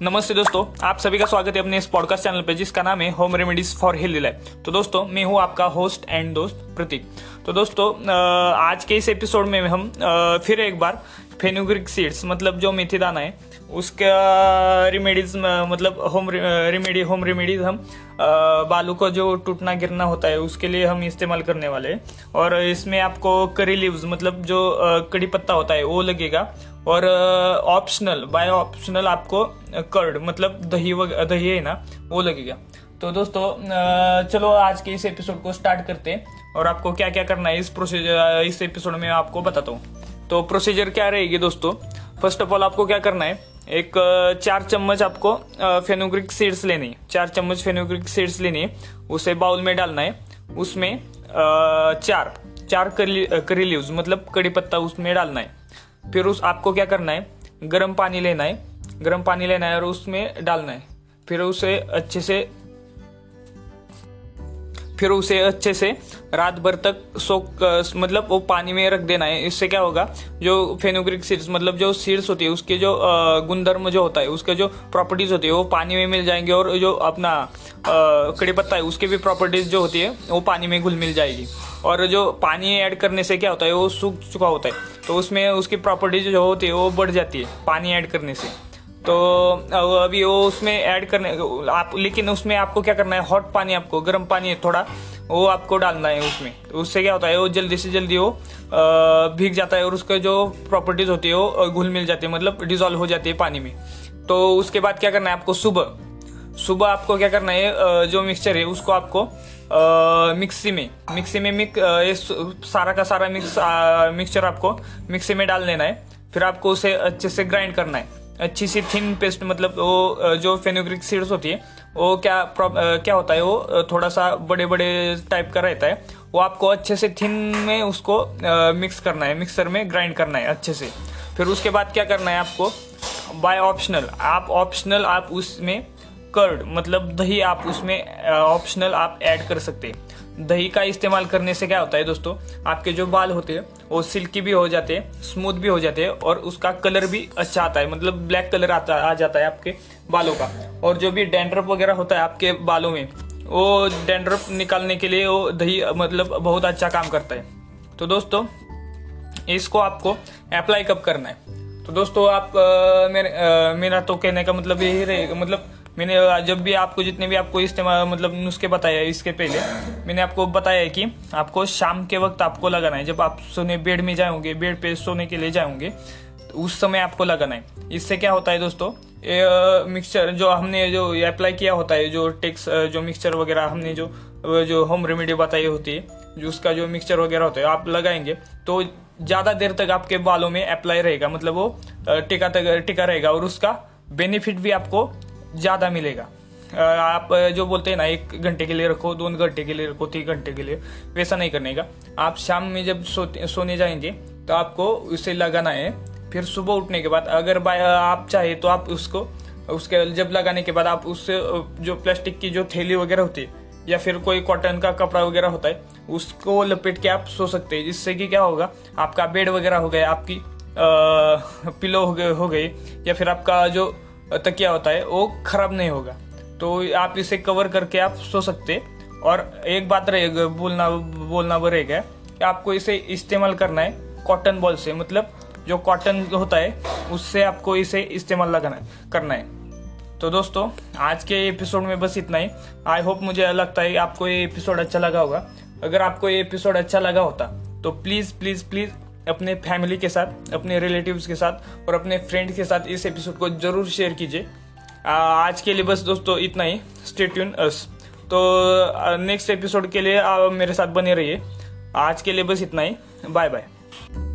नमस्ते दोस्तों, आप सभी का स्वागत है अपने इस पॉडकास्ट चैनल पे, जिसका नाम है home remedies for healthy life तो दोस्तों, मैं हूँ आपका होस्ट एंड दोस्त प्रतीक तो दोस्तों आज के इस एपिसोड में हम फिर एक बार फेनुग्रिक सीड्स मतलब जो मेथी दाना है, उसका रेमेडीज मतलब होम रेमेडी होम रेमेडीज हम बालों को जो टूटना, गिरना होता है, उसके लिए हम इस्तेमाल करने वाले हैं। और इसमें आपको करी लीव्स मतलब जो कड़ी पत्ता होता है, वो लगेगा। और ऑप्शनल बाय ऑप्शनल आपको कर्ड मतलब दही वग- दही है ना, वो लगेगा। तो दोस्तों चलो आज के इस एपिसोड को स्टार्ट करते हैं और आपको क्या क्या करना है इस प्रोसीजर इस एपिसोड में आपको बताता हूँ। तो प्रोसीजर क्या रहेगी दोस्तों? फ़र्स्ट ऑफ़ ऑल आपको क्या करना है? एक चार चम्मच आपको फेनोग्रिक सीड्स लेनी चार चम्मच फेनोग्रिक सीड्स लेनी उसे बाउल में डालना है। उसमें चार चार करी करी लीव्स मतलब कड़ी पत्ता उसमें डालना है। फिर उस आपको क्या करना है? गर्म पानी लेना है। गर्म पानी लेना है और उसमें डालना है। फिर उसे अच्छे से फिर उसे अच्छे से रात भर तक सोख मतलब वो पानी में रख देना है। इससे क्या होगा? जो फेनोग्रिक सीड्स मतलब जो सीड्स होती है, उसके जो गुणधर्म जो होता है, उसके जो प्रॉपर्टीज़ होती है, वो पानी में मिल जाएँगे और जो अपना कड़ी पत्ता है, उसके भी प्रॉपर्टीज़ जो होती है, वो पानी में घुल मिल जाएगी। और जो पानी ऐड करने से क्या होता है? वो सूख चुका होता है। तो उसमें उसकी प्रॉपर्टीज़ जो होती है वो बढ़ जाती है, पानी ऐड करने से। तो अभी वो उसमें ऐड करने, आप, लेकिन उसमें आपको क्या करना है हॉट पानी आपको, गर्म पानी है थोड़ा, वो आपको डालना है उसमें। तो उससे क्या होता है, वो जल्दी से जल्दी वो भीग जाता है और उसका जो प्रॉपर्टीज़ होती है वो घुल मिल जाती है मतलब डिजॉल्व हो जाती है पानी में। तो उसके बाद क्या करना है आपको, सुबह सुबह आपको क्या करना है जो मिक्सचर है उसको आपको मिक्सी में मिक्सी में मिक ये सारा का सारा मिक्स मिक्सचर आपको मिक्सी में डाल लेना है। फिर आपको उसे अच्छे से ग्राइंड करना है। अच्छी सी थिन पेस्ट मतलब वो जो फेनोग्रिक सीड्स होती है, वो क्या प्रॉब- क्या होता है वो थोड़ा सा बड़े बड़े टाइप का रहता है। वो आपको अच्छे से थिन में उसको मिक्स करना है मिक्सर में ग्राइंड करना है अच्छे से। फिर उसके बाद क्या करना है आपको? बाय ऑप्शनल आप ऑप्शनल आप उसमें कर्ड मतलब दही आप उसमें ऑप्शनल आप ऐड कर सकते हैं। दही का इस्तेमाल करने से क्या होता है दोस्तों आपके जो बाल होते हैं वो सिल्की भी हो जाते हैं स्मूथ भी हो जाते हैं और उसका कलर भी अच्छा आता है मतलब ब्लैक कलर आता आ जाता है आपके बालों का। और जो भी डेंड्रफ वगैरह होता है आपके बालों में वो डेंड्रफ निकालने के लिए वो दही मतलब बहुत अच्छा काम करता है। तो दोस्तों इसको आपको अप्लाई कब करना है? तो दोस्तों आप अ, मेरे अ, मेरा तो कहने का मतलब यही रहेगा मतलब मैंने जब भी आपको जितने भी आपको इस्तेमाल मतलब नुस्खे बताए हैं इसके पहले, मैंने आपको बताया कि आपको शाम के वक्त आपको लगाना है। जब आप सोने, बेड में जाओगे, बेड पे सोने के लिए जाओगे तो उस समय आपको लगाना है। इससे क्या होता है दोस्तों मिक्सचर जो हमने जो अप्लाई किया होता है, जो टेक्स जो मिक्सचर वगैरह हमने जो जो होम रेमेडी बताई होती है, जो उसका जो मिक्सचर वगैरह होता है, आप लगाएँगे तो ज़्यादा देर तक आपके बालों में अप्लाई रहेगा। मतलब वो टिका तक, टिका रहेगा और उसका बेनिफिट भी आपको ज़्यादा मिलेगा। आप जो बोलते हैं ना, एक घंटे के लिए रखो दो घंटे के लिए रखो, तीन घंटे के लिए, वैसा नहीं करने का। आप शाम में जब सोते, सोने जाएँगे तो आपको उसे लगाना है, फिर सुबह उठने के बाद अगर आप चाहे तो आप उसको, उसके जब लगाने के बाद आप उससे जो प्लास्टिक की जो थैली वगैरह होती है, या फिर कोई कॉटन का कपड़ा वगैरह होता है, उसको लपेट के आप सो सकते हैं। जिससे कि क्या होगा, आपका बेड वगैरह हो गया आपकी पिलो हो गए, हो गई या फिर आपका जो तकिया होता है, वो खराब नहीं होगा। तो आप इसे कवर करके आप सो सकते और एक बात रहेगा बोलना बोलना वो रहेगा कि आपको इसे इस्तेमाल करना है कॉटन बॉल से। मतलब जो कॉटन होता है, उससे आपको इसे इस्तेमाल लगाना, करना है। तो दोस्तों, आज के एपिसोड में बस इतना ही। आई होप मुझे लगता है आपको ये एपिसोड अच्छा लगा होगा। अगर आपको ये एपिसोड अच्छा लगा होता तो प्लीज़ प्लीज़ प्लीज़ अपने फैमिली के साथ, अपने रिलेटिव्स के साथ और अपने फ्रेंड के साथ इस एपिसोड को ज़रूर शेयर कीजिए। आज के लिए बस दोस्तों इतना ही। स्टेट्यून अस तो नेक्स्ट एपिसोड के लिए आप मेरे साथ बने रहिए। आज के लिए बस इतना ही। Bye bye